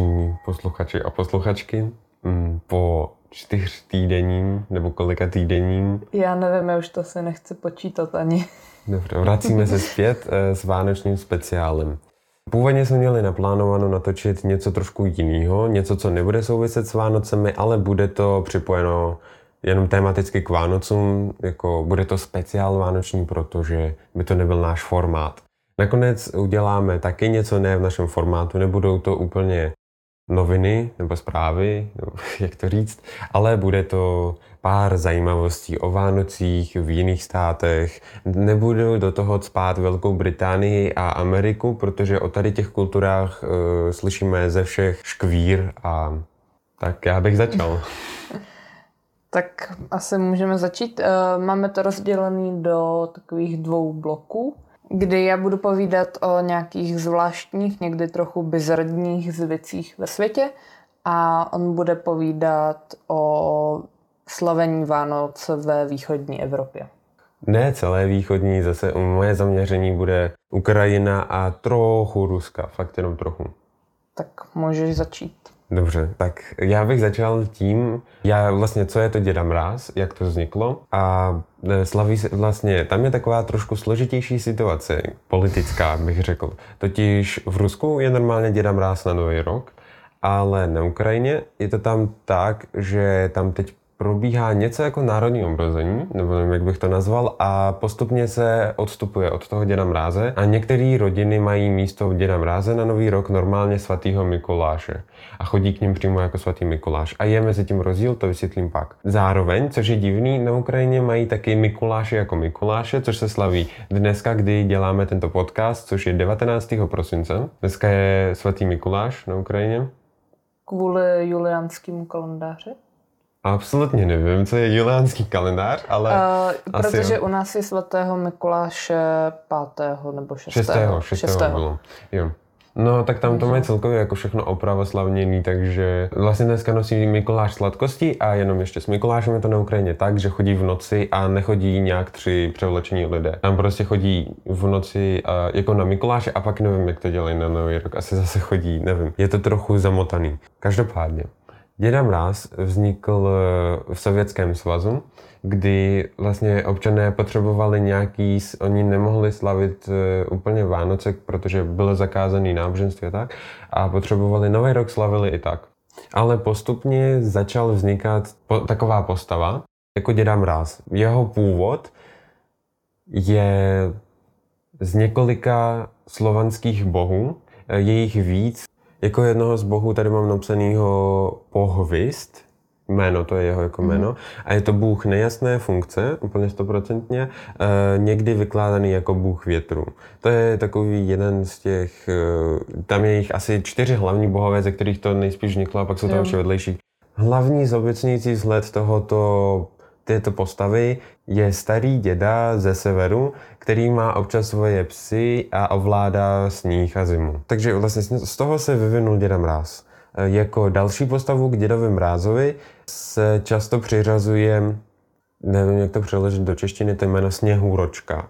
Vážení posluchači a posluchačky, mm, po čtyř týdenním nebo kolika týdenním. Já nevím, já už to se nechci počítat ani. Dobře, vracíme se zpět eh, s vánočním speciálem. Původně jsme měli naplánováno natočit něco trošku jiného, něco, co nebude souviset s Vánocemi, ale bude to připojeno jenom tematicky k Vánocům, jako bude to speciál vánoční, protože by to nebyl náš formát. Nakonec uděláme taky něco ne v našem formátu, nebudou to úplně noviny nebo zprávy, nebo jak to říct, ale bude to pár zajímavostí o Vánocích v jiných státech. Nebudu do toho spát Velkou Británii a Ameriku, protože o tady těch kulturách uh, slyšíme ze všech škvír a tak já bych začal. tak asi můžeme začít. Uh, máme to rozdělené do takových dvou bloků kdy já budu povídat o nějakých zvláštních, někdy trochu bizarních věcích ve světě a on bude povídat o slavení Vánoc ve východní Evropě. Ne celé východní, zase moje zaměření bude Ukrajina a trochu Ruska, fakt jenom trochu. Tak můžeš začít. Dobře, tak já bych začal tím, já vlastně, co je to Děda Mráz, jak to vzniklo a e, slaví se vlastně, tam je taková trošku složitější situace, politická bych řekl. Totiž v Rusku je normálně Děda Mráz na Nový rok, ale na Ukrajině je to tam tak, že tam teď probíhá něco jako národní obrození, nebo nevím, jak bych to nazval, a postupně se odstupuje od toho děda mráze a některé rodiny mají místo děda mráze na nový rok normálně svatýho Mikuláše a chodí k ním přímo jako svatý Mikuláš. A je mezi tím rozdíl, to vysvětlím pak. Zároveň, což je divný, na Ukrajině mají taky Mikuláše jako Mikuláše, což se slaví dneska, kdy děláme tento podcast, což je 19. prosince. Dneska je svatý Mikuláš na Ukrajině. Kvůli julianskému kalendáři? Absolutně nevím, co je juliánský kalendář, ale... Uh, protože jo. u nás je svatého Mikuláše 5. nebo 6. 6. 6. 6. bylo. Jo. No, tak tam to mají celkově jako všechno opravoslavněný, takže vlastně dneska nosí Mikuláš sladkosti a jenom ještě s Mikulášem je to na Ukrajině tak, že chodí v noci a nechodí nějak tři převlečení lidé. Tam prostě chodí v noci a, jako na Mikuláše a pak nevím, jak to dělají na Nový rok. Asi zase chodí, nevím. Je to trochu zamotaný. Každopádně. Děda Mráz vznikl eh, v Sovětském svazu, kdy vlastně občané potřebovali nějaký, oni nemohli slavit eh, úplně Vánoce, protože bylo zakázaný náboženství a tak, a potřebovali Nový rok slavili i tak. Ale postupně začal vznikat po, taková postava, jako děda Mráz. Jeho původ je z několika slovanských bohů, eh, je jich víc, jako jednoho z bohů tady mám napsanýho pohvist, jméno, to je jeho jako jméno. Mm. A je to bůh nejasné funkce, úplně stoprocentně, e, někdy vykládaný jako bůh větru. To je takový jeden z těch, e, tam je jich asi čtyři hlavní bohové, ze kterých to nejspíš vzniklo a pak jsou tam ještě vedlejší. Hlavní zobecňující vzhled tohoto této postavy je starý děda ze severu, který má občas svoje psy a ovládá sníh a zimu. Takže vlastně z toho se vyvinul děda Mráz. E, jako další postavu k dědovi Mrázovi se často přiřazuje, nevím jak to přeložit do češtiny, to jméno Sněhůročka.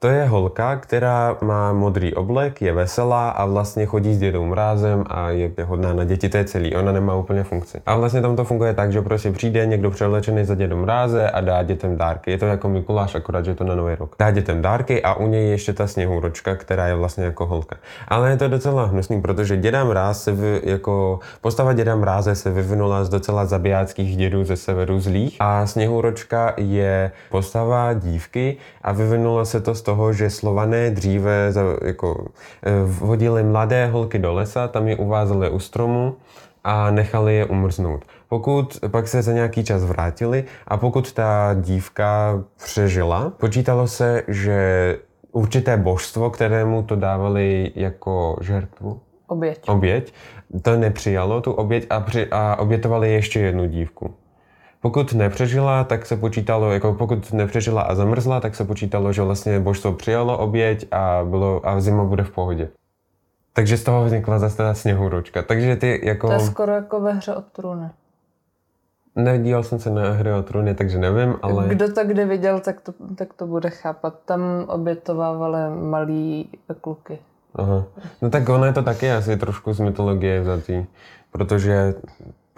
To je holka, která má modrý oblek, je veselá a vlastně chodí s dědou mrázem a je hodná na děti, to je celý. Ona nemá úplně funkci. A vlastně tam to funguje tak, že prostě přijde někdo převlečený za dědou mráze a dá dětem dárky. Je to jako Mikuláš, akorát, že to na nový rok. Dá dětem dárky a u něj je ještě ta sněhůročka, která je vlastně jako holka. Ale je to docela hnusný, protože děda mráz se vy, jako postava děda mráze se vyvinula z docela zabijáckých dědů ze severu zlých a sněhůročka je postava dívky a vyvinula se to z toho, že Slované dříve jako, eh, vodili mladé holky do lesa, tam je uvázali u stromu a nechali je umrznout. Pokud pak se za nějaký čas vrátili a pokud ta dívka přežila, počítalo se, že určité božstvo, kterému to dávali jako žertvu, oběť, oběť to nepřijalo tu oběť a, při, a obětovali ještě jednu dívku. Pokud nepřežila, tak se počítalo, jako pokud nepřežila a zamrzla, tak se počítalo, že vlastně božstvo přijalo oběť a, bylo, a zima bude v pohodě. Takže z toho vznikla zase ta sněhurůčka. Takže ty jako... To je skoro jako ve hře o trůny. Nedíval jsem se na hry o trůny, takže nevím, ale... Kdo to kdy viděl, tak to, tak to bude chápat. Tam obětovávali malí kluky. Aha. No tak ono je to taky asi trošku z mytologie vzatý, protože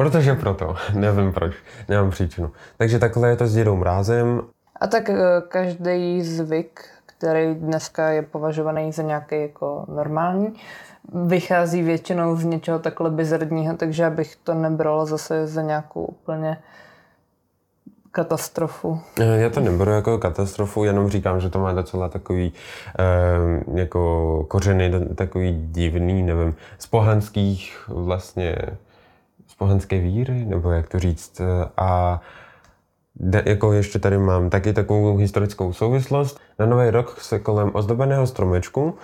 Protože proto, nevím proč, nemám příčinu. Takže takhle je to s dědou mrázem. A tak eh, každý zvyk, který dneska je považovaný za nějaký jako normální, vychází většinou z něčeho takhle bizardního, takže abych to nebrala zase za nějakou úplně katastrofu. Já to neberu jako katastrofu, jenom říkám, že to má docela takový eh, jako kořeny, takový divný, nevím, z pohanských vlastně, pohanské víry, nebo jak to říct. A de, jako ještě tady mám taky takovou historickou souvislost. Na Nový rok se kolem ozdobeného stromečku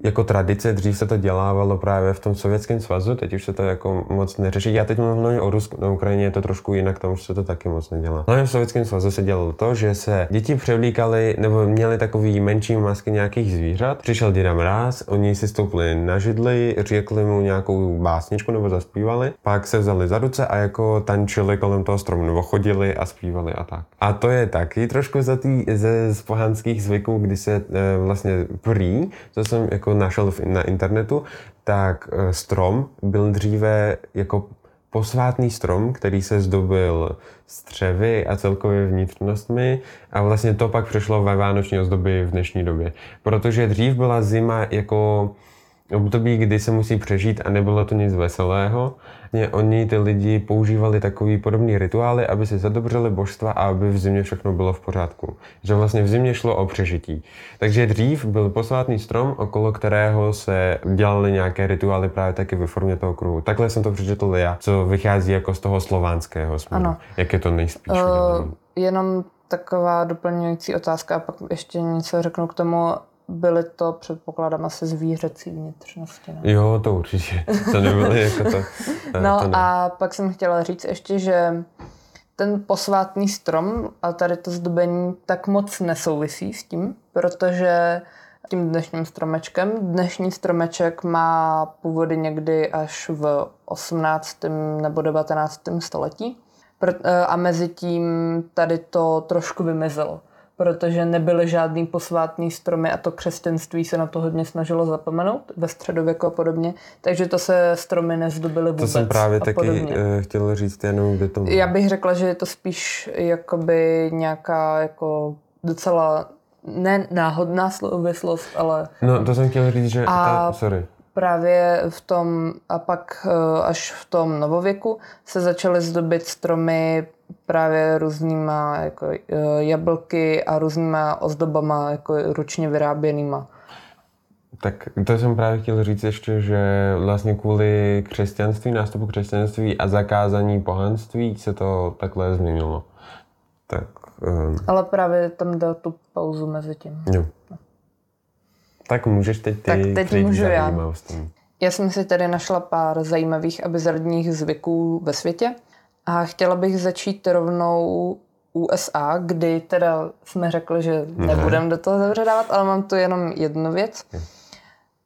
jako tradice, dřív se to dělávalo právě v tom Sovětském svazu, teď už se to jako moc neřeší. Já teď mluvím o Rusku, na Ukrajině je to trošku jinak, tam už se to taky moc nedělá. No v Sovětském svazu se dělalo to, že se děti převlíkali nebo měli takový menší masky nějakých zvířat. Přišel děda mráz, oni si stoupili na židli, řekli mu nějakou básničku nebo zaspívali, pak se vzali za ruce a jako tančili kolem toho stromu nebo chodili a zpívali a tak. A to je taky trošku za tý, ze z pohanských zvyků, kdy se e, vlastně prý, to jsem jako našel na internetu, tak eh, strom byl dříve jako posvátný strom, který se zdobil střevy a celkově vnitřnostmi a vlastně to pak přešlo ve vánoční ozdoby v dnešní době. Protože dřív byla zima jako období, kdy se musí přežít a nebylo to nic veselého. Oni, ty lidi, používali takový podobný rituály, aby si zadobřeli božstva a aby v zimě všechno bylo v pořádku. Že vlastně v zimě šlo o přežití. Takže dřív byl posvátný strom, okolo kterého se dělaly nějaké rituály právě taky ve formě toho kruhu. Takhle jsem to přečetl já, co vychází jako z toho slovanského směru. Ano. Jak je to nejspíš? Uh, jenom taková doplňující otázka a pak ještě něco řeknu k tomu byly to, předpokládám, asi zvířecí vnitřnosti. Ne? Jo, to určitě. To nebyly jako to. no to ne. a pak jsem chtěla říct ještě, že ten posvátný strom a tady to zdobení tak moc nesouvisí s tím, protože tím dnešním stromečkem. Dnešní stromeček má původy někdy až v 18. nebo 19. století a mezi tím tady to trošku vymizelo protože nebyly žádný posvátný stromy a to křesťanství se na to hodně snažilo zapomenout ve středověku a podobně, takže to se stromy nezdobily vůbec. To jsem právě taky podobně. Eh, chtěl říct jenom, kde to Já bych řekla, že je to spíš jakoby nějaká jako docela ne náhodná souvislost, ale... No, to jsem chtěl říct, že... A... Ta, sorry právě v tom, a pak eh, až v tom novověku se začaly zdobit stromy právě různýma jako eh, jablky a různýma ozdobama jako ručně vyráběnýma. Tak to jsem právě chtěl říct ještě, že vlastně kvůli křesťanství, nástupu křesťanství a zakázání pohanství se to takhle změnilo. Tak, um... Ale právě tam dal tu pauzu mezi tím. Jo. Tak můžeš teď ty tak teď můžu já. Já jsem si tady našla pár zajímavých a bizarních zvyků ve světě. A chtěla bych začít rovnou USA, kdy teda jsme řekli, že nebudeme do toho zavředávat, ale mám tu jenom jednu věc,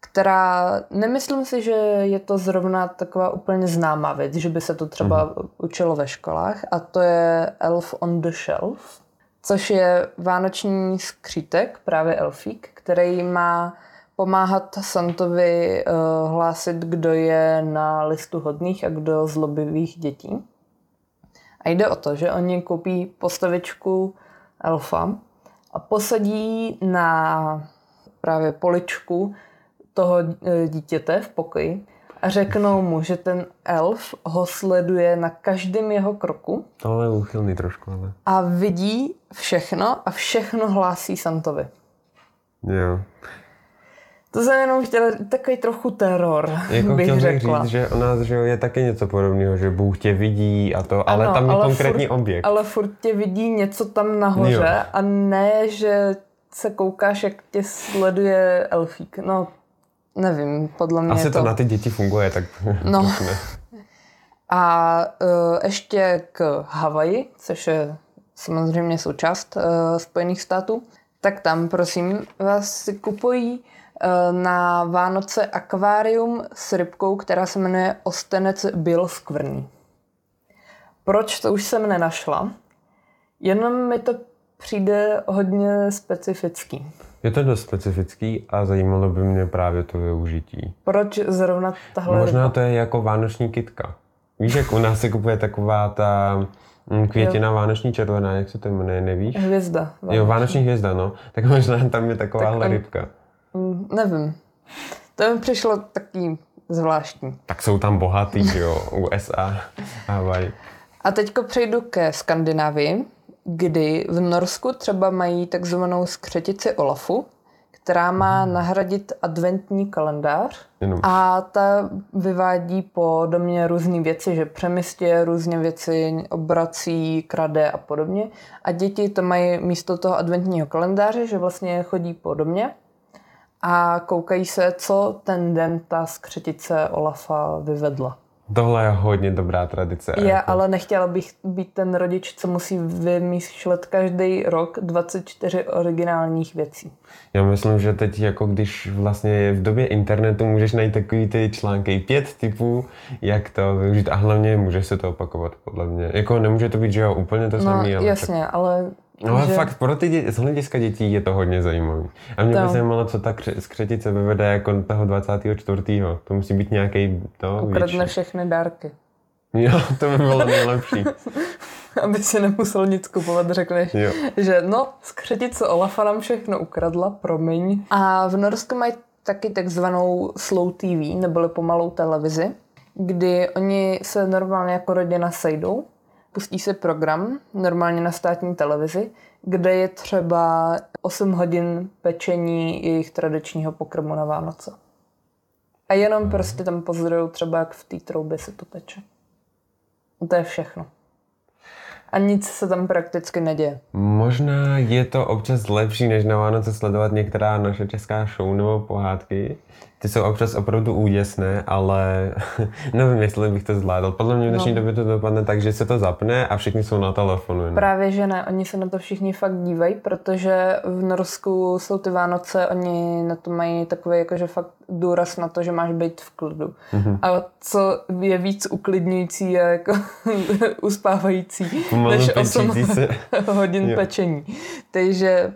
která nemyslím si, že je to zrovna taková úplně známá věc, že by se to třeba mm. učilo ve školách a to je Elf on the Shelf, což je vánoční skřítek, právě elfík, který má pomáhat Santovi uh, hlásit, kdo je na listu hodných a kdo zlobivých dětí. A jde o to, že oni koupí postavičku elfa a posadí na právě poličku toho e, dítěte v pokoji a řeknou mu, že ten elf ho sleduje na každém jeho kroku. To je úchylný trošku, ale... A vidí všechno a všechno hlásí Santovi. Jo. To jsem jenom chtěla takový trochu teror, jako bych řekla. říct, že u nás že je taky něco podobného, že Bůh tě vidí a to, ale ano, tam je ale konkrétní furt, objekt. Ale furt tě vidí něco tam nahoře jo. a ne, že se koukáš, jak tě sleduje elfík. No, nevím, podle mě Asi to... to na ty děti funguje, tak... No. a uh, ještě k Havaji, což je samozřejmě součást uh, Spojených států, tak tam, prosím, vás si kupují na Vánoce akvárium s rybkou, která se jmenuje Ostenec běloskvrný. Proč, to už jsem nenašla. Jenom mi to přijde hodně specifický. Je to dost specifický a zajímalo by mě právě to využití. Proč zrovna tahle Možná ryba? to je jako vánoční kitka. Víš, jak u nás se kupuje taková ta mm, květina vánoční červená, jak se to jmenuje, nevíš? Hvězda. Jo, vánoční hvězda, no. Tak možná tam je takováhle Tak on- rybka. Mm, Nevím. To mi přišlo taky zvláštní. Tak jsou tam bohatý, že jo, USA, Havaj. A teďko přejdu ke Skandinávii, kdy v Norsku třeba mají takzvanou skřetici Olafu, která má nahradit adventní kalendář Jenom. a ta vyvádí po domě různé věci, že přemysťuje různě věci, obrací, krade a podobně. A děti to mají místo toho adventního kalendáře, že vlastně chodí po domě a koukají se, co ten den ta skřetice Olafa vyvedla. Tohle je hodně dobrá tradice. Já jako- ale nechtěla bych být ten rodič, co musí vymýšlet každý rok 24 originálních věcí. Já myslím, že teď, jako když vlastně je v době internetu, můžeš najít takový ty články, pět typů, jak to využít a hlavně může se to opakovat, podle mě. Jako nemůže to být, že jo, úplně to No samé, ale jasně, ale... No ale že- fakt pro ty děti, z hlediska dětí je to hodně zajímavý. A mě To. by zajímalo, co ta kře- skřetice vyvede jako toho 24. To musí být nějaký to, Ukradne víš. všechny dárky. Jo, to by bylo nejlepší. Aby si nemusel nic kupovat, řekneš, Jo. že no, skřetice Olafa nám všechno ukradla, promiň. A v Norsku mají taky takzvanou slow TV, neboli pomalou televizi, kdy oni se normálně jako rodina sejdou, pustí se program, normálně na státní televizi, kde je třeba 8 hodin pečení jejich tradičního pokrmu na Vánoce. A jenom prostě tam pozorují třeba, jak v té troubě se to peče. A to je všechno. A nic se tam prakticky neděje. Možná je to občas lepší, než na Vánoce sledovat některá naše česká show nebo pohádky. Ty jsou občas opravdu úděsné, ale nevím, jestli bych to zvládl. Podle mě v dnešní No. době to dopadne tak, že se to zapne a všichni jsou na telefonu. jenom. Právě, že ne, oni se na to všichni fakt dívají, protože v Norsku jsou ty Vánoce, oni na to mají takový jakože fakt důraz na to, že máš být v klidu. Mhm. A co je víc uklidňující a jako uspávající, Pomalu než 8 pečící se. hodin Jo. pečení. Takže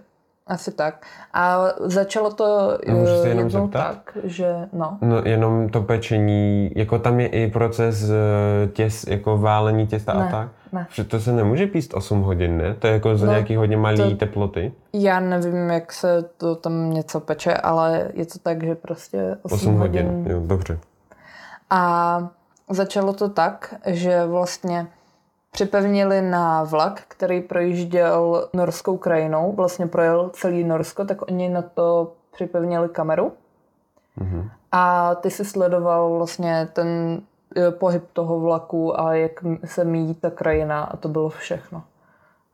asi tak. A začalo to Můžu se eh, jenom jednou zeptat? tak, že no. No jenom to pečení, jako tam je i proces eh, těs, jako válení těsta Ne, a tak. ne. Že to se nemůže píst 8 hodin, ne? To je jako za No, nějaký hodně malý to- teploty. Já nevím, jak se to tam něco peče, ale je to tak, že prostě 8, 8 hodin. hodin, jo, dobře. A začalo to tak, že vlastně připevnili na vlak, který projížděl norskou krajinou, vlastně projel celý Norsko, tak oni na to připevnili kameru. Mhm. A ty si sledoval vlastně ten eh, pohyb toho vlaku a jak se míjí ta krajina a to bylo všechno.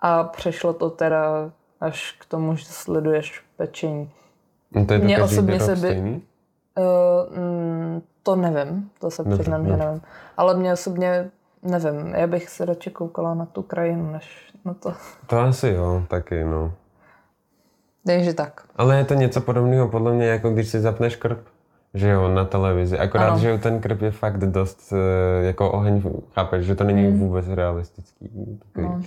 A přešlo to teda až k tomu, že sleduješ pečení. No to je každý osobně se by- stejný? Uh, mm, to nevím, to se přiznám, že nevím. Ale mě osobně nevím, já bych se radši koukala na tu krajinu, než na to. To asi jo, taky no. Takže tak. Ale je to něco podobného podle mě, jako když si zapneš krb, že jo, na televizi. Akorát, Ano. že ten krb je fakt dost eh, jako oheň, chápeš, že to není vůbec realistický. Takový. No.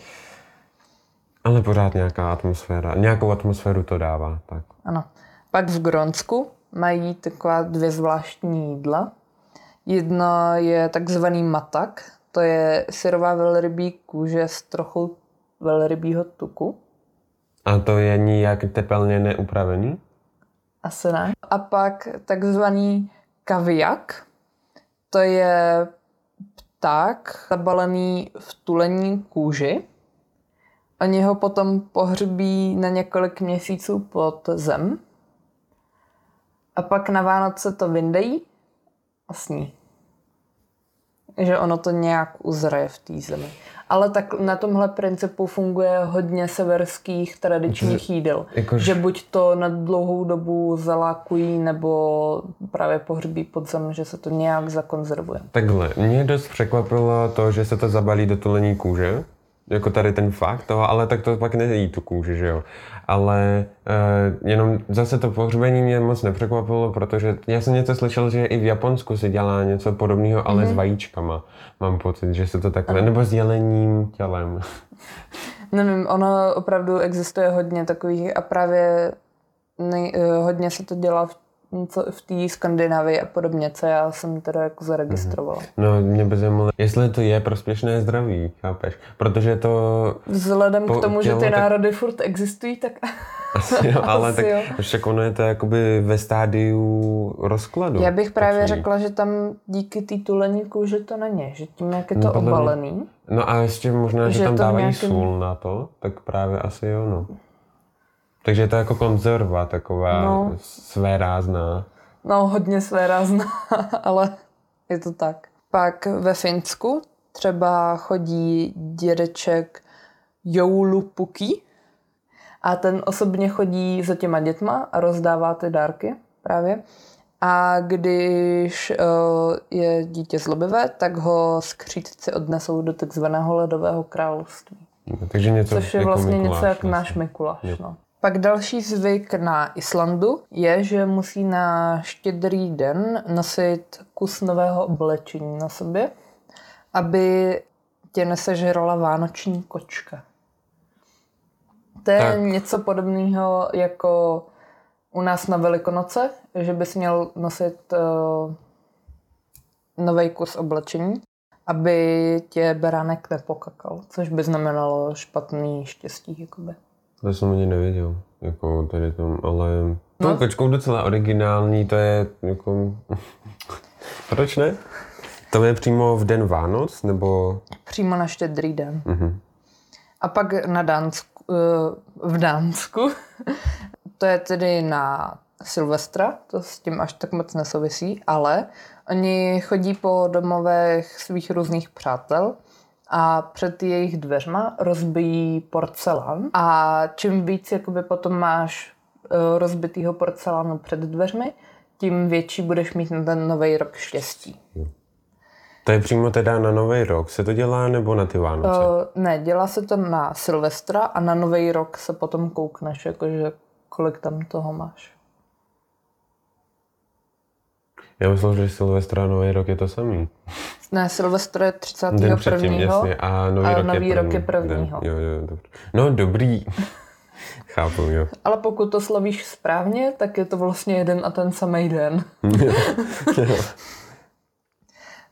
Ale pořád nějaká atmosféra, nějakou atmosféru to dává, tak. Ano. Pak v Gronsku mají taková dvě zvláštní jídla. Jedno je takzvaný matak, to je syrová velrybí kůže s trochou velrybího tuku. A to je nijak tepelně neupravený? Asi ne. A pak takzvaný kaviak, to je pták zabalený v tulení kůži. Oni ho potom pohřbí na několik měsíců pod zem. A pak na Vánoce to vyndají a sní. Že ono to nějak uzraje v té zemi. Ale tak na tomhle principu funguje hodně severských tradičních jídel. Jakož- Že buď to na dlouhou dobu zalákují, nebo právě pohřbí pod zem, že se to nějak zakonzervuje. Takhle, mě dost překvapilo to, že se to zabalí do tulení kůže, jako tady ten fakt toho, ale tak to pak nejí tu kůži, že jo. Ale uh, jenom zase to pohřbení mě moc nepřekvapilo, protože já jsem něco slyšel, že i v Japonsku se dělá něco podobného, ale Mhm. s vajíčkama. Mám pocit, že se to takhle, nebo s jelením tělem. Nevím, ono opravdu existuje hodně takových a právě nej, eh, hodně se to dělá v, co- v té Skandinávii a podobně, co já jsem teda jako zaregistrovala. No, mě by zajímalo, jestli to je prospěšné zdraví, chápeš? Protože to Vzhledem Po k tomu, že tělo ty tak- národy furt existují, tak asi jo, ale Asi tak jo. však ono je to jakoby ve stádiu rozkladu. já bych právě takový. řekla, že tam díky té tulení kůže to není, že tím, jak je No, to mě- obalený. No a ještě možná, že, Že tam dávají nějakém- sůl na to, tak právě asi jo, no. Takže je to jako konzerva taková No. své rázná. No, hodně své rázná, ale je to tak. Pak ve Finsku třeba chodí dědeček Joulupuki a ten osobně chodí za těma dětma a rozdává ty dárky právě. A když uh, je dítě zlobivé, tak ho skřídci odnesou do takzvaného ledového království. No, takže něco Což je jako vlastně Mikuláš něco jak vlastně. náš Mikuláš. Jo. No. Pak další zvyk na Islandu je, že musí na štědrý den nosit kus nového oblečení na sobě, aby tě nesežrala vánoční kočka. To je Tak. něco podobného jako u nás na Velikonoce, že bys měl nosit uh, nový kus oblečení, aby tě beránek nepokakal, což by znamenalo špatný štěstí. Jakoby. To jsem ani nevěděl, jako tady tom, ale to No. no. kočkou docela originální, to je jako... Proč ne? To je přímo v den Vánoc, nebo... Přímo na štědrý den. Mhm. A pak na Dánsku, eh, v Dánsku, to je tedy na Silvestra, to s tím až tak moc nesouvisí, ale oni chodí po domovech svých různých přátel a před jejich dveřma rozbijí porcelán a čím víc jakoby potom máš eh, rozbitýho porcelánu před dveřmi, tím větší budeš mít na ten nový rok štěstí. To je přímo teda na Nový rok se to dělá, nebo na ty Vánoce? Uh, ne, dělá se to na Silvestra a na Nový rok se potom koukneš, jakože kolik tam toho máš. Já myslel, že Silvestra a Nový rok je to samý. Ne, Silvestr je Den předtím, 31. jasně, a Nový a rok Nový je rok první. je prvního. Den. Jo, jo, dobře. No, dobrý. Chápu, jo. Ale pokud to slavíš správně, tak je to vlastně jeden a ten samý den.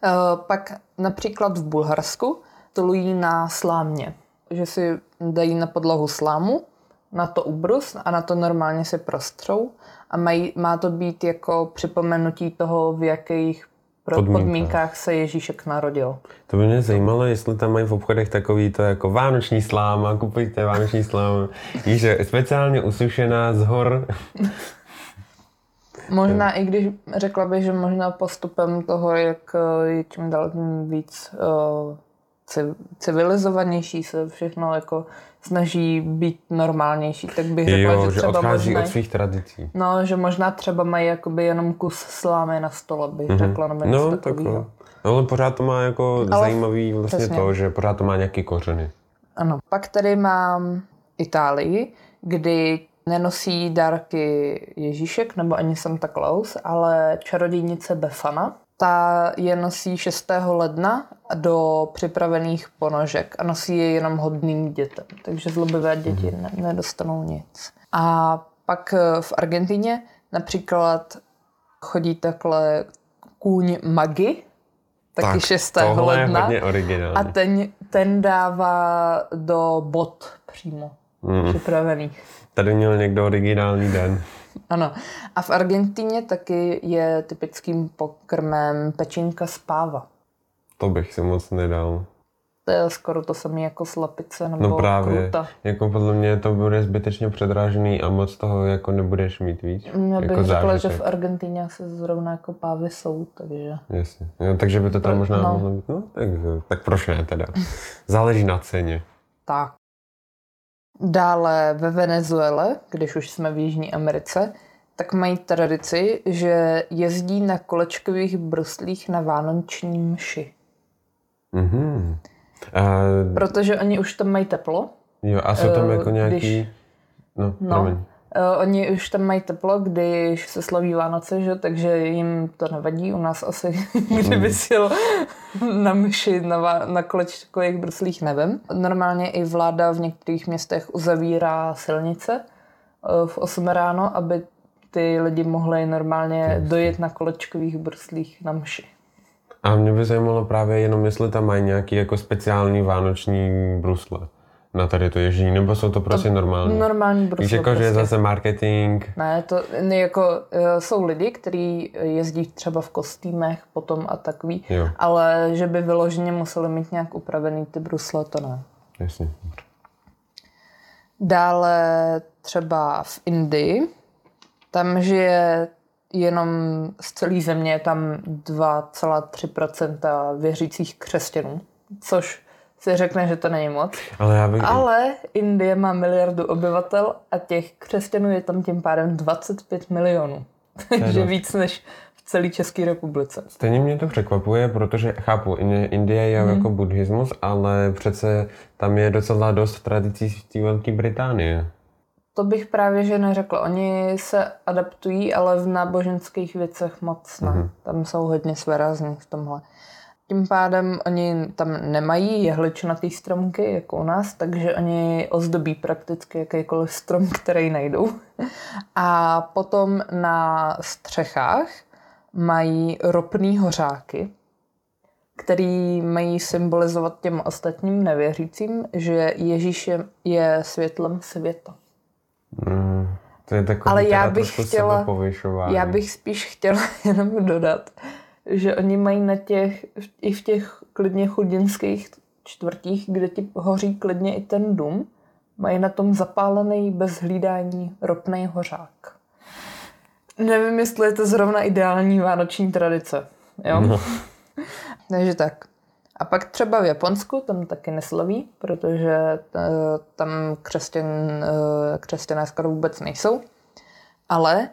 Uh, pak například v Bulharsku tolují na slámě, že si dají na podlahu slámu, na to ubrus a na to normálně si prostřou a mají, má to být jako připomenutí toho, v jakých pro Podmínkách. podmínkách se Ježíšek narodil. To by mě zajímalo, jestli tam mají v obchodech takový to jako vánoční sláma, kupujte vánoční sláma. Víš, speciálně usušená z hor. Možná i když řekla bych, že možná postupem toho, jak eh, je čím dál tím víc civ- civilizovanější se všechno jako snaží být normálnější, tak bych řekla, Jo, že že třeba odchází možná, od svých tradicí. no, že možná třeba mají jakoby jenom kus slámy na stole, bych mm-hmm. řekla, nebo něco No, tak takového. jo. Ale pořád to má jako Ale zajímavý vlastně přesně. to, že pořád to má nějaký kořeny. Ano. Pak tady mám Itálii, kdy nenosí dárky Ježíšek nebo ani Santa Claus, ale čarodějnice Befana. Ta je nosí 6. ledna do připravených ponožek a nosí je jenom hodným dětem. Takže zlobivé děti ne- nedostanou nic. A pak eh, v Argentině například chodí takhle kůň Magi, taky 6. tohle je ledna. hodně originální. A ten, ten dává do bot přímo Mm. připravených. Tady měl někdo originální den. Ano. A v Argentíně taky je typickým pokrmem pečinka z páva. To bych si moc nedal. To je skoro to samé jako slapice nebo No právě. kruta. Jako podle mě to bude zbytečně předrážený a moc toho jako nebudeš mít víc. Já bych jako řekla, že v Argentíně asi zrovna jako pávy jsou, takže... Jasně. Jo, takže by to tam možná no. mohlo být. No, tak, tak proč ne teda. Záleží na ceně. Tak. Dále ve Venezuele, když už jsme v Jižní Americe, tak mají tradici, že jezdí na kolečkových bruslích na vánoční mši. Mhm. A, Protože oni už tam mají teplo. jo, a jsou tam Eh, jako nějaký... když- No, No. promiň. Uh, oni už tam mají teplo, když se slaví Vánoce, že? takže jim to nevadí. U nás asi, kdyby jel na myši na, na kolečkových bruslích nevím. Normálně i vláda v některých městech uzavírá silnice v 8 ráno, aby ty lidi mohli normálně dojet na kolečkových brslích na mši. A mě by zajímalo právě jenom, jestli tam mají nějaký jako speciální vánoční brusle na tady to ježdění, nebo jsou to prostě to normální? Normální brusle. Víš, jako, prostě. že je prostě. zase marketing? Ne, to ne, jako, uh, jsou lidi, kteří jezdí třeba v kostýmech potom a takový, jo. ale že by vyloženě museli mít nějak upravený ty brusle, to ne. Jasně. Dále třeba v Indii, tam žije jenom z celé země tam 2,3% věřících křesťanů, což si řekne, že to není moc. Ale, já bych... Ale Indie má miliardu obyvatel a těch křesťanů je tam tím pádem 25 milionů. Takže víc než v celé České republice. Stejně mě to překvapuje, protože chápu, Indie je hmm. jako buddhismus, ale přece tam je docela dost tradicí z té Velké Británie. To bych právě že neřekla. Oni se adaptují, ale v náboženských věcech moc ne. Mm-hmm. Tam jsou hodně svérazní v tomhle. Tím pádem oni tam nemají jehličnatý stromky, jako u nás, takže oni ozdobí prakticky jakýkoliv strom, který najdou. A potom na střechách mají ropný hořáky, který mají symbolizovat těm ostatním nevěřícím, že Ježíš je, je světlem světa. Mm, to je takový Ale já bych chtěla, já bych spíš chtěla jenom dodat, že oni mají na těch, i v těch klidně chudinských čtvrtích, kde ti hoří klidně i ten dům, mají na tom zapálený bez hlídání ropný hořák. Nevím, jestli je to zrovna ideální vánoční tradice. Jo? No. Takže tak. A pak třeba v Japonsku, tam taky neslaví, protože eh, tam křesťan, eh, křesťané skoro vůbec nejsou. Ale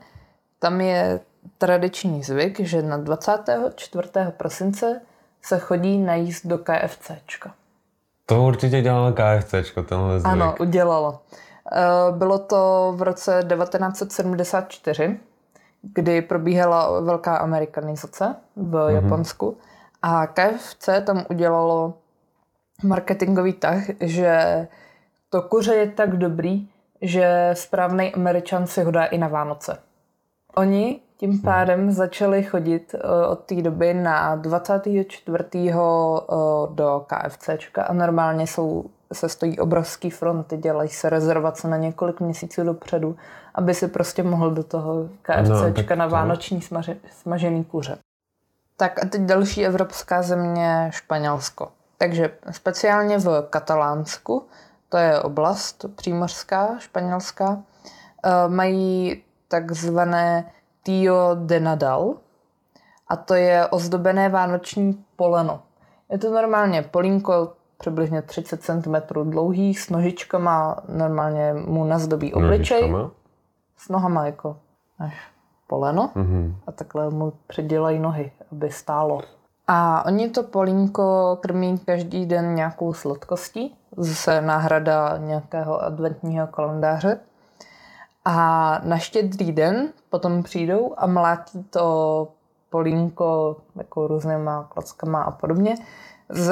tam je tradiční zvyk, že na 24. prosince se chodí najíst do KFCčka. To určitě dělalo KFCčko, tenhle zvyk. Ano, udělalo. Eh, bylo to v roce 1974, kdy probíhala velká amerikanizace v mm-hmm. Japonsku. A KFC tam udělalo marketingový tah, že to kuře je tak dobrý, že správný američan si ho dá i na Vánoce. Oni tím hmm. pádem začali chodit uh, od té doby na 24. Uh, do KFCčka a normálně jsou, se stojí obrovský fronty, dělají se rezervace na několik měsíců dopředu, aby si prostě mohl do toho KFCčka no, na vánoční smaži, smažený kuře. Tak a teď další evropská země Španělsko. Takže speciálně v Katalánsku, to je oblast přímořská, španělská, eh, mají takzvané Tio de Nadal a to je ozdobené vánoční poleno. Je to normálně polínko přibližně 30 cm dlouhý, s nožičkama, normálně mu nazdobí obličej. Nožičkama? S nohama jako až poleno mm-hmm. a takhle mu předělají nohy, aby stálo. A oni to polínko krmí každý den nějakou sladkostí, zase náhrada nějakého adventního kalendáře. A na štědrý den potom přijdou a mlátí to polínko jako různýma klackama a podobně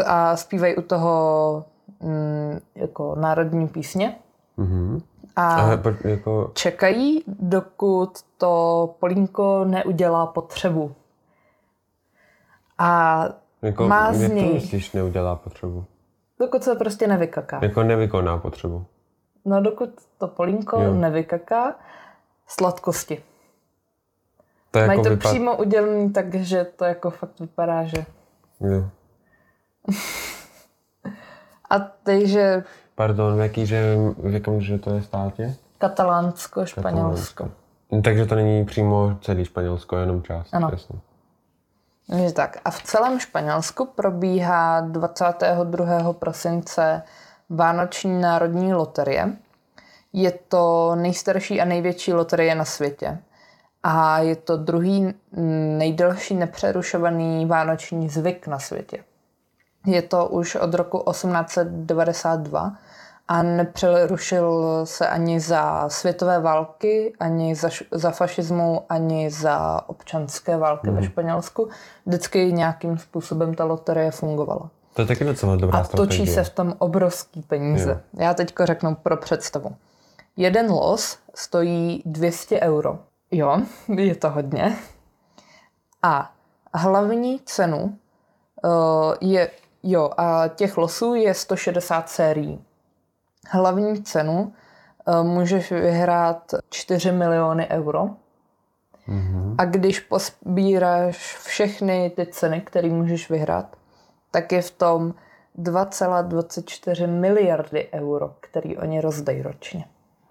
a zpívají u toho mm, jako národní písně. Mm-hmm a Ale, jako... čekají, dokud to polínko neudělá potřebu. A jako, má z něj... Jak to myslíš, neudělá potřebu? Dokud se prostě nevykaká. Jako nevykoná potřebu. No dokud to polínko jo. nevykaká, sladkosti. To Mají jako to vypad... přímo udělený tak, že to jako fakt vypadá, že... Jo. A takže Pardon, v, jaký, že, v jakém že to je státě? Katalánsko, Španělsko. Katalánsko. Takže to není přímo celý Španělsko, jenom část. Ano. Jasně. Je tak. A v celém Španělsku probíhá 22. prosince Vánoční národní loterie. Je to nejstarší a největší loterie na světě. A je to druhý nejdelší nepřerušovaný vánoční zvyk na světě. Je to už od roku 1892 a nepřerušil se ani za světové války, ani za, za fašismu, ani za občanské války mm. ve mhm. Španělsku. Vždycky nějakým způsobem ta loterie fungovala. To je taky docela dobrá A točí se v tom obrovský peníze. Jo. Já teďko řeknu pro představu. Jeden los stojí 200 euro. Jo, je to hodně. A hlavní cenu uh, je, jo, a těch losů je 160 sérií. Hlavní cenu uh, můžeš vyhrát 4 miliony euro. Mm-hmm. A když pospíráš všechny ty ceny, které můžeš vyhrát, tak je v tom 2,24 miliardy euro, který oni rozdají ročně.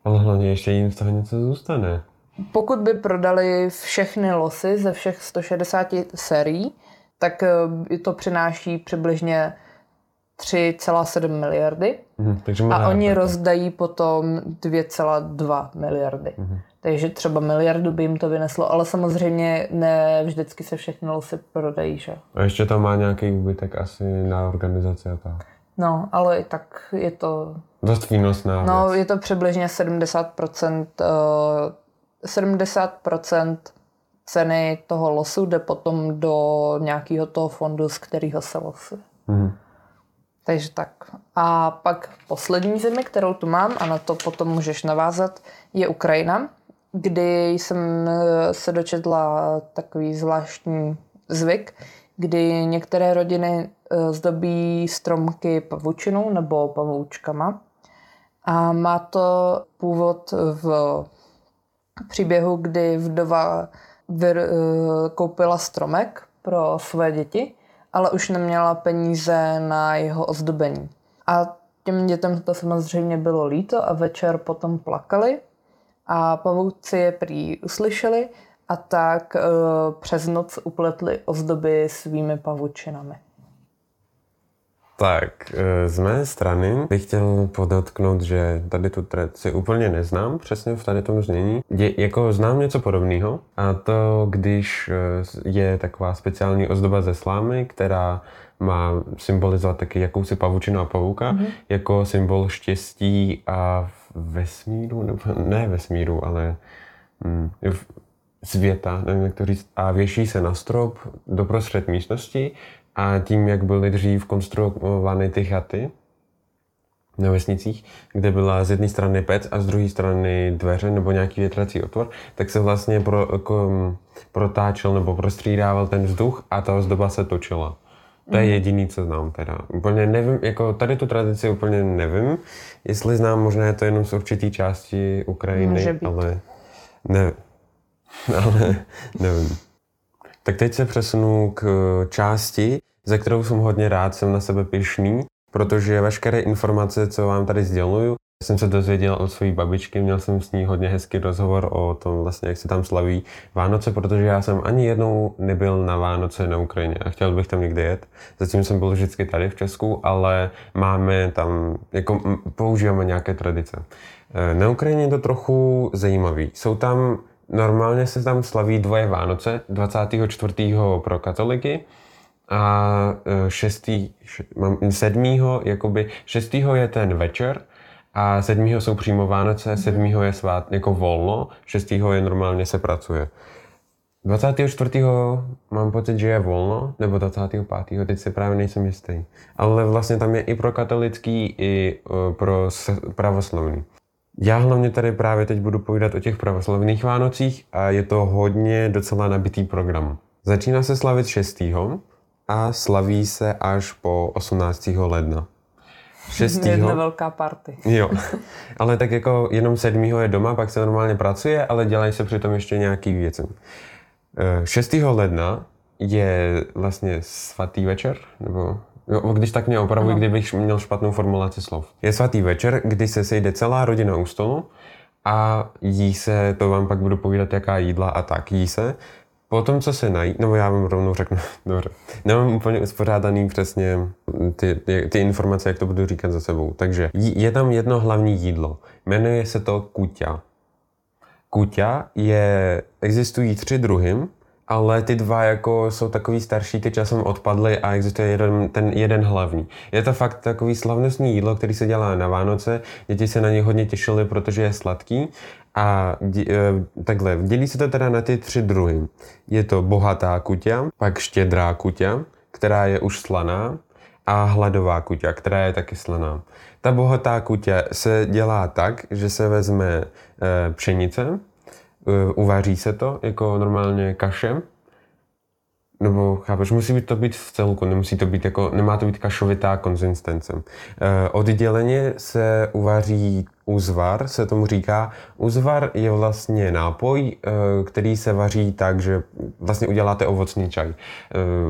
Ale hlavně ještě jim z toho něco zůstane. Pokud by prodali všechny losy ze všech 160 sérií, tak eh, to přináší přibližně 3,7 miliardy Mhm, takže a oni tak. rozdají potom 2,2 miliardy. Mhm. Takže třeba miliardu by jim to vyneslo, ale samozřejmě ne vždycky se všechny losy prodají, že? A ještě tam má nějaký úbytek asi na organizaci a tak. No, ale i tak je to, Dost výnosná no, věc. je to přibližně 70%, uh, 70% ceny toho losu jde potom do nějakého toho fondu, z kterého se losuje. Mhm. Takže tak. A pak poslední zemi, kterou tu mám, a na to potom můžeš navázat, je Ukrajina, kdy jsem eh, se dočetla takový zvláštní zvyk, kdy některé rodiny eh, zdobí stromky pavučinou nebo pavoučkama. A má to původ v příběhu, kdy vdova vyr, eh, koupila stromek pro své děti, ale už neměla peníze na jeho ozdobení. A těm dětem to samozřejmě bylo líto a večer potom plakali a pavouci je prý uslyšeli a tak e, přes noc upletli ozdoby svými pavučinami. Tak, eh, z mé strany bych chtěl podotknout, že tady tu tradici úplně neznám, přesně v tady tom znění. Je, jako znám něco podobného a to, když eh, je taková speciální ozdoba ze slámy, která má symbolizovat taky jakousi pavučinu a pavouka, mm-hmm. jako symbol štěstí a vesmíru, nebo ne vesmíru, ale hm, v- světa, nevím jak to říct, a věší se na strop doprostřed místnosti a tím, jak byly dřív konstruovány ty chaty na vesnicích, kde byla z jedné strany pec a z druhé strany dveře nebo nějaký větrací otvor, tak se vlastně pro, jako, mm, protáčel nebo prostřídával ten vzduch a ta ozdoba se točila. To je jediný, co znám teda. Úplně nevím, jako tady tu tradici úplně nevím, jestli znám, možná je to jenom z určitý části Ukrajiny, ale ne, ale nevím. Tak teď se přesunu k části, ze kterou jsem hodně rád, jsem na sebe pyšný, protože veškeré informace, co vám tady sděluju, jsem se dozvěděl od své babičky, měl jsem s ní hodně hezký rozhovor o tom vlastně, jak se tam slaví Vánoce, protože já jsem ani jednou nebyl na Vánoce na Ukrajině a chtěl bych tam někde jet. Zatím jsem byl vždycky tady v Česku, ale máme tam, jako používáme nějaké tradice. E, Na Ukrajině je to trochu zajímavý. Jsou tam, normálně se tam slaví dvoje Vánoce, 24. pro katoliky a e, šestý, š, mám, sedmýho, jakoby, šestýho je ten večer a sedmýho jsou přímo Vánoce, sedmýho je svát, jako volno, šestýho je normálně se pracuje. 24. mám pocit, že je volno, nebo 25. teď si právě nejsem jistý. Ale vlastně tam je i pro katolický, i e, pro pravoslavný. Já hlavně tady právě teď budu povídat o těch pravoslavných Vánocích a je to hodně docela nabitý program. Začíná se slavit 6. a slaví se až po 18. ledna. 6. Jedna velká party. Jo, ale tak jako jenom sedmýho je doma, pak se normálně pracuje, ale dělají se přitom ještě nějaký věci. Eh, 6. ledna je vlastně svatý večer, nebo jo, když tak mě opravuj, kdybych měl špatnou formulaci slov. Je svatý večer, kdy se sejde celá rodina u stolu a jí se, to vám pak budu povídat, jaká jídla a tak, jí se. Potom, co se nají, nebo já vám rovnou řeknu, dobře, nemám úplně uspořádaný přesně ty, ty, informace, jak to budu říkat za sebou. Takže je tam jedno hlavní jídlo, jmenuje se to kuťa. Kuťa je, existují tři druhy, ale ty dva jako jsou takový starší, ty časem odpadly a existuje jeden, ten jeden hlavní. Je to fakt takový slavnostní jídlo, který se dělá na Vánoce. Děti se na něj hodně těšily, protože je sladký. A dí, e, takhle, dělí se to teda na ty tři druhy. Je to bohatá kuťa, pak štědrá kuťa, která je už slaná, a hladová kuťa, která je taky slaná. Ta bohatá kutě se dělá tak, že se vezme e, pšenice, uvaří se to jako normálně kaše, nebo chápeš, musí to být v celku, nemusí to být jako, nemá to být kašovitá konzistence. E, odděleně se uvaří uzvar, se tomu říká. Uzvar je vlastně nápoj, e, který se vaří tak, že vlastně uděláte ovocný čaj. E,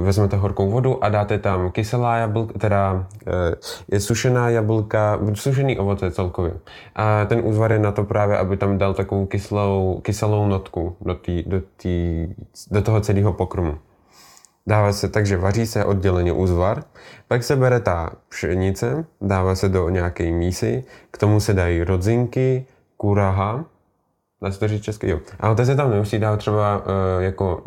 vezmete horkou vodu a dáte tam kyselá jablka, teda e, je sušená jablka, sušený ovoce celkově. A ten uzvar je na to právě, aby tam dal takovou kyslou, kyselou notku do, tý, do, tý, do toho celého pokrmu. Dává se, takže vaří se odděleně uzvar, pak se bere ta pšenice, dává se do nějaké mísy, k tomu se dají rodzinky, kuraha, dá se to říct česky, jo. Ale to se tam nemusí dát třeba uh, jako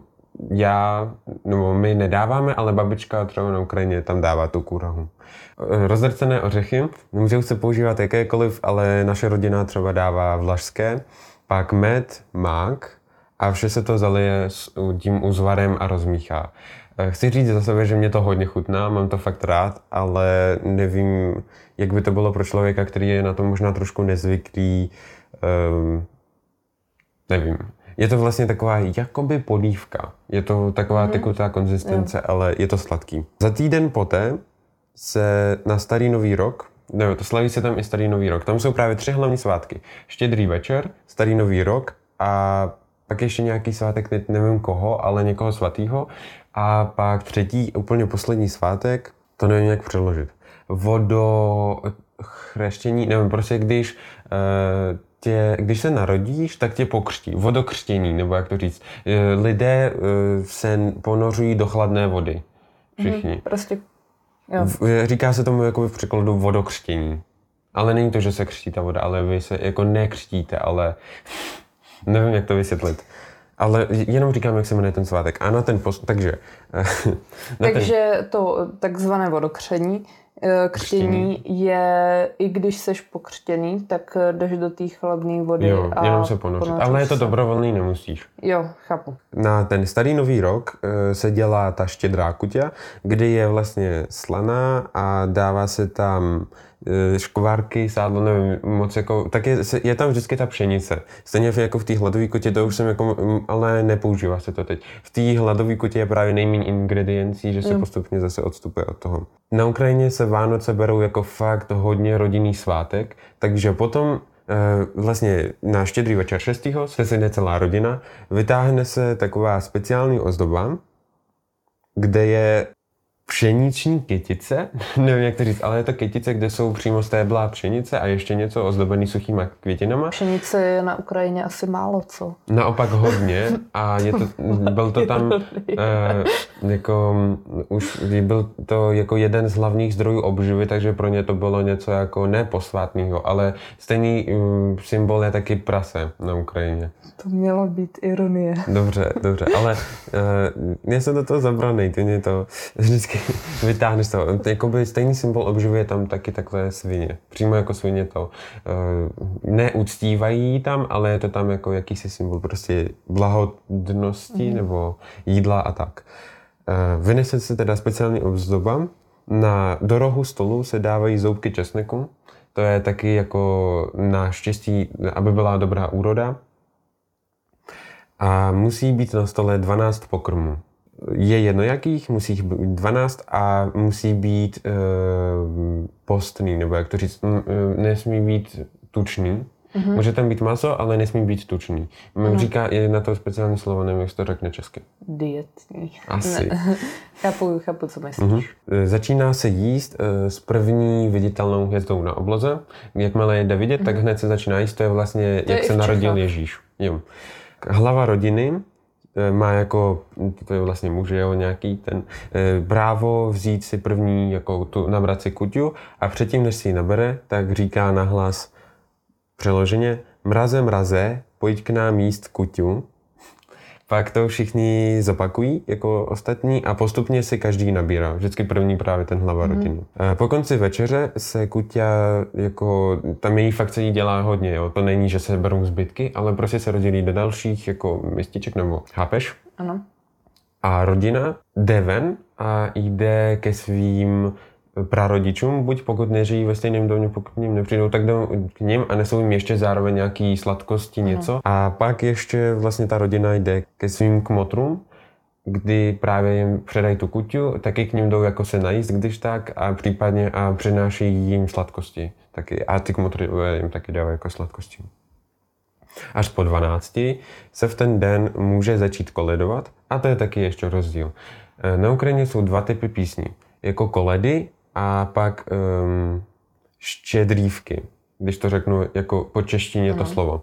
já, nebo my nedáváme, ale babička třeba na Ukrajině tam dává tu kurahu. Eh, rozrcené ořechy můžou se používat jakékoliv, ale naše rodina třeba dává vlašské, pak med, mák a vše se to zalije s tím uzvarem a rozmíchá. Eh, chci říct za sebe, že mě to hodně chutná, mám to fakt rád, ale nevím, jak by to bylo pro člověka, který je na to možná trošku nezvyklý. Um, nevím. Je to vlastně taková jakoby polívka. Je to taková mm. tekutá konzistence, mm. ale je to sladký. Za týden poté se na starý nový rok, ne, to slaví se tam i starý nový rok, tam jsou právě tři hlavní svátky. Štědrý večer, starý nový rok a pak ještě nějaký svátek, teď nevím koho, ale někoho svatýho. A pak třetí, úplně poslední svátek, to nevím jak přeložit. Vodo chřeštění, nevím, prostě když uh, tě, když se narodíš, tak tě pokřtí. Vodokřtění, nebo jak to říct. Uh, lidé uh, se ponořují do chladné vody. Všichni. Mm, prostě, jo. Říká se tomu jako v překladu vodokřtění. Ale není to, že se křtí ta voda, ale vy se jako nekřtíte, ale nevím, jak to vysvětlit. Ale jenom říkám, jak se jmenuje ten svátek. A na ten post... Takže... takže ten... to takzvané vodokření, eh, křtění je, i když seš pokřtěný, tak eh, jdeš do té chladné vody jo, a jenom se ponořit. Ale je to dobrovolný, nemusíš. Jo, chápu. Na ten starý nový rok eh, se dělá ta štědrá kutě, kdy je vlastně slaná a dává se tam Eh, škvárky, sádlo, nevím, moc jako, tak je, je tam vždycky ta pšenice. Stejně jako v té hladové kutě, to už jsem jako, ale nepoužívá se to teď. V té hladové kutě je právě nejméně ingrediencí, že se mm. postupně zase odstupuje od toho. Na Ukrajině se Vánoce berou jako fakt hodně rodinný svátek, takže potom eh, vlastně na štědrý večer 6. se sejde celá rodina, vytáhne se taková speciální ozdoba, kde je pšeniční kytice, nevím jak to říct, ale je to kytice, kde jsou přímo stéblá pšenice a ještě něco ozdobený suchýma květinama. Pšenice je na Ukrajině asi málo, co? Naopak hodně a je to, byl to tam eh, jako, už byl to jako jeden z hlavních zdrojů obživy, takže pro ně to bylo něco jako ne posvátného, ale stejný um, symbol je taky prase na Ukrajině. To měla být ironie. Dobře, dobře, ale uh, já jsem do toho zabraný, ty mě to vždycky vytáhneš to. Jakoby stejný symbol obživuje je tam taky takové svině. Přímo jako svině to. Uh, neuctívají tam, ale je to tam jako jakýsi symbol prostě blahodnosti mm. nebo jídla a tak. Uh, vynese se teda speciální obzdoba. Na, do rohu stolu se dávají zoubky česneku. To je taky jako na štěstí, aby byla dobrá úroda. A musí být na stole 12 pokrmů je jedno jakých, musí jich být 12 a musí být e, postný, nebo jak to říct, e, nesmí být tučný. Mm-hmm. Může tam být maso, ale nesmí být tučný. Mm. Říká, je na to speciální slovo, nevím, jak se to řekne česky. Dietní. Asi. Ne. chápu, chápu, co myslíš. Mm-hmm. Začíná se jíst e, s první viditelnou hvězdou na obloze. Jakmile je jde vidět, mm-hmm. tak hned se začíná jíst. To je vlastně, to jak je se narodil Ježíš. Jo. Hlava rodiny Eh, má jako, to je vlastně muž, jo, nějaký ten, eh, právo vzít si první, jako tu, nabrat si kuťu a předtím, než si ji nabere, tak říká nahlas přeloženě, mraze, mraze, pojď k nám jíst kuťu. Pak to všichni zopakují jako ostatní a postupně si každý nabírá. Vždycky první právě ten hlava mm. rodiny. Po konci večeře se Kutia jako, tam její fakt se jí dělá hodně, jo. To není, že se berou zbytky, ale prostě se rozdělí do dalších jako mističek nebo chápeš? Ano. A rodina jde ven a jde ke svým prarodičům, buď pokud nežijí ve stejném domě, pokud k ním nepřijdou, tak jdou k ním a nesou jim ještě zároveň nějaký sladkosti, něco. A pak ještě vlastně ta rodina jde ke svým kmotrům, kdy právě jim předají tu kuťu, taky k ním jdou jako se najíst, když tak, a případně a přináší jim sladkosti taky. A ty kmotry jim taky dávají jako sladkosti. Až po 12 se v ten den může začít koledovat a to je taky ještě rozdíl. E, na Ukrajině jsou dva typy písní. Jako koledy a pak um, štědrívky, když to řeknu jako po češtině to slovo.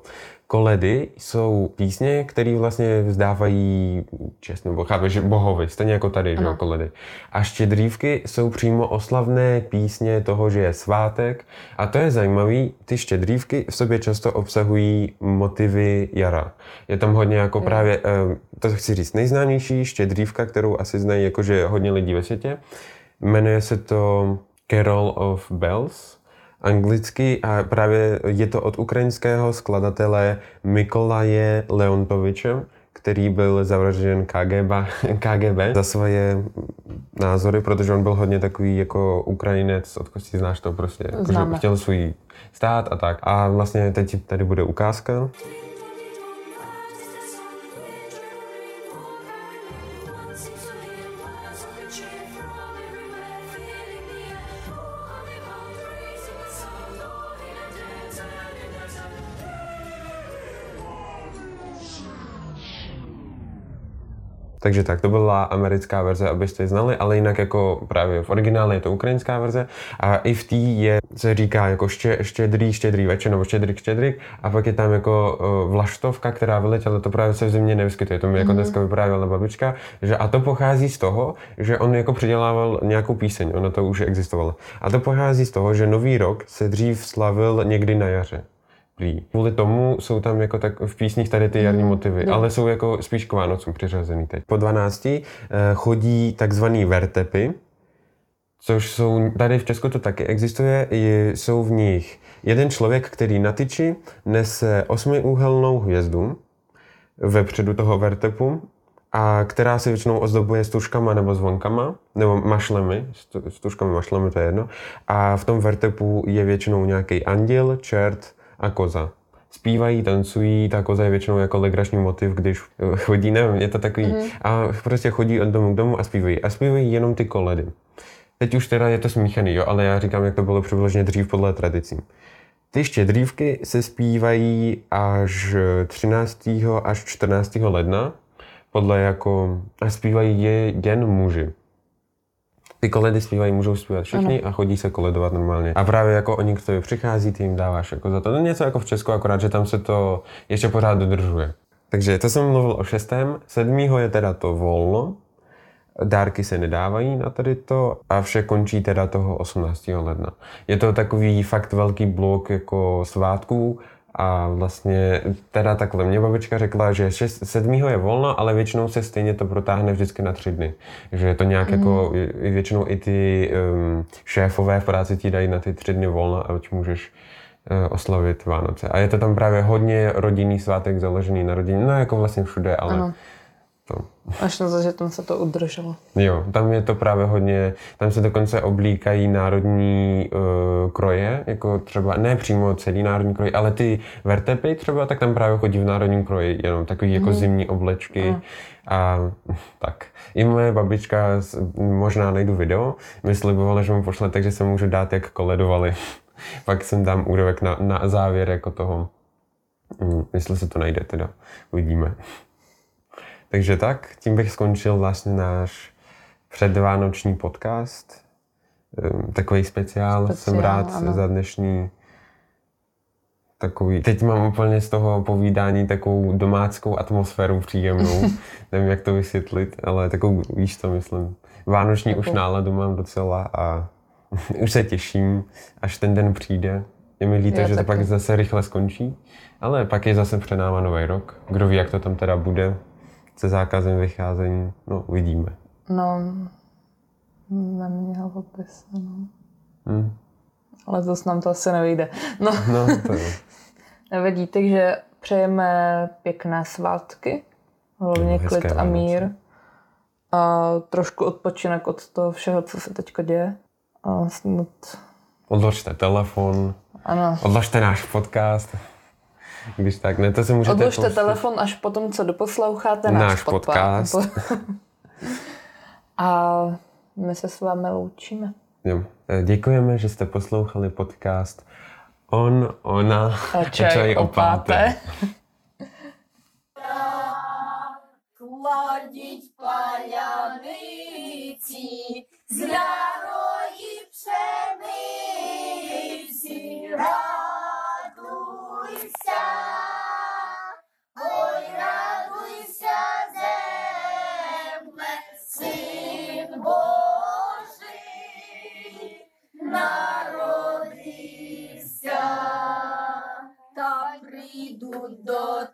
Koledy jsou písně, které vlastně vzdávají čest, nebo chápeš, bohovi, stejně jako tady, že koledy. A štědrívky jsou přímo oslavné písně toho, že je svátek. A to je zajímavé, ty štědrívky v sobě často obsahují motivy jara. Je tam hodně jako právě, eh, to chci říct, nejznámější štědrívka, kterou asi znají jakože hodně lidí ve světě, Jmenuje se to Carol of Bells anglicky a právě je to od ukrajinského skladatele Mikolaje Leontoviče, který byl zavražděn KGB, KGB za svoje názory, protože on byl hodně takový jako Ukrajinec, od kosti znáš to prostě, jako, že chtěl svůj stát a tak. A vlastně teď tady bude ukázka. Takže tak, to byla americká verze, abyste ji znali, ale jinak jako právě v originále je to ukrajinská verze a i v té je, se říká jako ště, štědrý, štědrý večer nebo štědrik, štědrik a pak je tam jako uh, vlaštovka, která vyletěla, to právě se v zimě nevyskytuje, to mi jako mm-hmm. dneska vyprávěla babička, že a to pochází z toho, že on jako předělával nějakou píseň, ono to už existovalo. A to pochází z toho, že Nový rok se dřív slavil někdy na jaře prý. Kvůli tomu jsou tam jako tak v písních tady ty jarní mm, motivy, no. ale jsou jako spíš k Vánocům přiřazený teď. Po 12 eh, chodí takzvaný vertepy, což jsou, tady v Česku to taky existuje, jsou v nich jeden člověk, který na tyči nese osmiúhelnou hvězdu vepředu toho vertepu, a která se většinou ozdobuje stužkama nebo zvonkama, nebo mašlemi, stužkami, mašlemi, to je jedno. A v tom vertepu je většinou nějaký anděl, čert, a koza. Zpívají, tancují, ta koza je většinou jako legrační motiv, když chodí, nevím, je to takový, mm-hmm. a prostě chodí od domu k domu a zpívají. A zpívají jenom ty koledy. Teď už teda je to smíchaný, jo, ale já říkám, jak to bylo přibližně dřív podle tradicí. Ty štědrívky se zpívají až 13. až 14. ledna, podle jako, a zpívají je jen muži. Ty koledy zpívají, můžou zpívat všichni ano. a chodí se koledovat normálně. A právě jako oni k tobě přichází, ty jim dáváš jako za to. Je něco jako v Česku, akorát, že tam se to ještě pořád dodržuje. Takže to jsem mluvil o šestém. Sedmýho je teda to volno. Dárky se nedávají na tady to a vše končí teda toho 18. ledna. Je to takový fakt velký blok jako svátků, a vlastně teda takhle, mě babička řekla, že 6, 7. je volno, ale většinou se stejně to protáhne vždycky na tři dny. Že je to nějak mm. jako, většinou i ty um, šéfové v práci ti dají na ty tři dny volno, ať můžeš uh, oslavit Vánoce. A je to tam právě hodně rodinný svátek založený na rodině, no jako vlastně všude, ale ano. Až na to, že tam se to udrželo. Jo, tam je to právě hodně, tam se dokonce oblíkají národní uh, kroje, jako třeba, ne přímo celý národní kroj, ale ty vertepy třeba, tak tam právě chodí v národním kroji, jenom takový jako mhm. zimní oblečky. Mm. A tak. I moje babička, možná najdu video, mi slibovala, že mu pošle, takže se můžu dát, jak koledovali. Pak jsem dám úrovek na, na závěr jako toho. Hmm, jestli se to najde teda, uvidíme. Takže tak, tím bych skončil vlastně náš předvánoční podcast. Ehm, takový speciál, speciál jsem rád ano. za dnešní takový, teď mám úplně z toho povídání takovou domáckou atmosféru příjemnou, nevím jak to vysvětlit, ale takovou, víš to myslím, vánoční už náladu mám docela a už se těším, až ten den přijde. Je mi líto, že to pak zase rychle skončí, ale pak je zase před náma nový rok. Kdo ví, jak to tam teda bude, se zákazem vycházení, no uvidíme. No, neměl opis, no. Hmm. Ale zase nám to asi nevyjde. No, no to je. Nevedíte, že přejeme pěkné svátky, hlavně no, klid a mír a trošku odpočinek od toho všeho, co se teďka děje. A snad... Odložte telefon, Ano. odložte náš podcast. Když tak, ne, to si můžete... Odložte pouštět. telefon až potom, co doposloucháte náš, náš podcast. A my se s vámi loučíme. Jo. E, děkujeme, že jste poslouchali podcast On, Ona a Čaj, a čaj opáte. opáte. pajanici. Народився, та прийдуть до